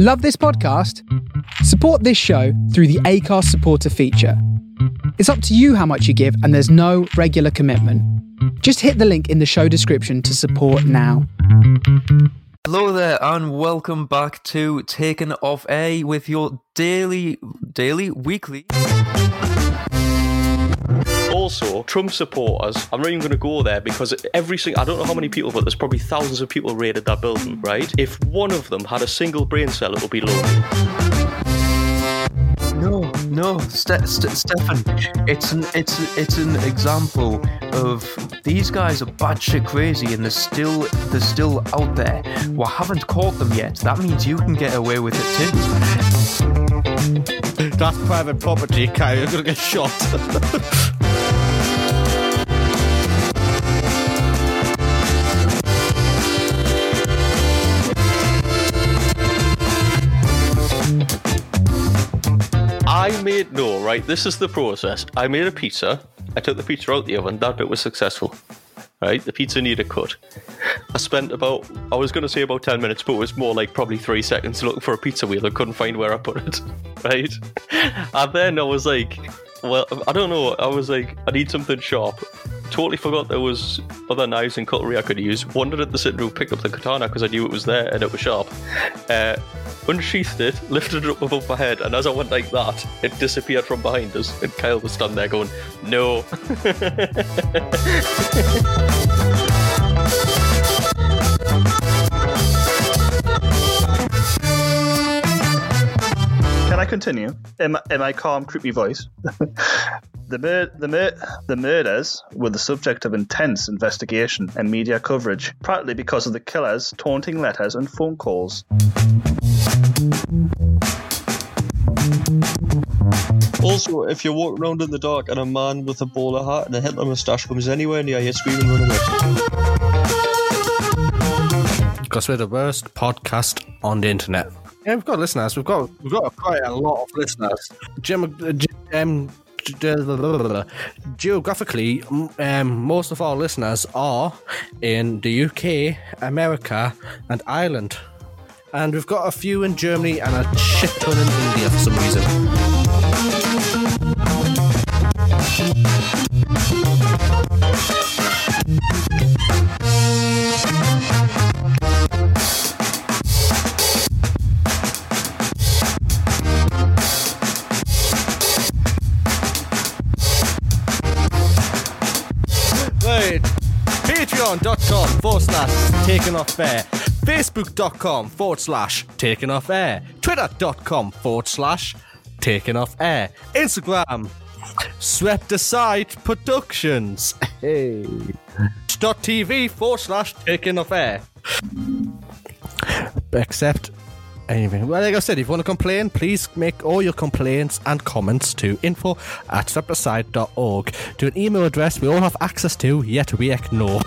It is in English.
Love this podcast? Support this show through the Anchor supporter feature. It's up to you how much you give, and there's no regular commitment. Just hit the link in the show description to support now. Hello there, and welcome back to Taken Off Air with your daily, daily, weekly. Trump supporters, I'm not even going to go there because every single, I don't know how many people, but there's probably thousands of people raided that building, right? If one of them had a single brain cell, it would be lonely. No, no, Ste- Ste- Stefan. It's an it's it's an example of these guys are batshit crazy and they're still they're still out there. We haven't caught them yet. That means you can get away with it too. That's private property, Kai. You're gonna get shot. I made no right. This is the process. I made a pizza. I took the pizza out the oven. That bit was successful. Right, the pizza needed a cut. I spent about, I was going to say about 10 minutes, but it was more like probably three seconds looking for a pizza wheel. I couldn't find where I put it. Right? And then I was like, well, I don't know. I was like, I need something sharp. Totally forgot there was other knives and cutlery I could use. Wandered at the sitting room, picked up the katana because I knew it was there and it was sharp. Uh, unsheathed it, lifted it up above my head, and as I went like that, it disappeared from behind us. And Kyle was standing there going, "No." Can I continue in my, in my calm, creepy voice? the, mur- the, mur- the murders were the subject of intense investigation and media coverage, partly because of the killers' taunting letters and phone calls. Also, if you walk walking around in the dark and a man with a bowler hat and a Hitler moustache comes anywhere near you, scream and run away. Because we're the worst podcast on the internet. Yeah, we've got listeners. We've got we've got quite a lot of listeners. Gem, uh, ge- um, ge- geographically, um, most of our listeners are in the UK, America, and Ireland. And we've got a few in Germany and a shit ton in India for some reason. Patreon.com forward slash taken off air. Facebook.com forward slash taken off air. Twitter.com forward slash taken off air. Instagram. Swept Aside Productions. Hey. TV forward slash taken off air. Except anything. Well, like I said, if you want to complain, please make all your complaints and comments to info at swept aside.org to an email address we all have access to, yet we ignore.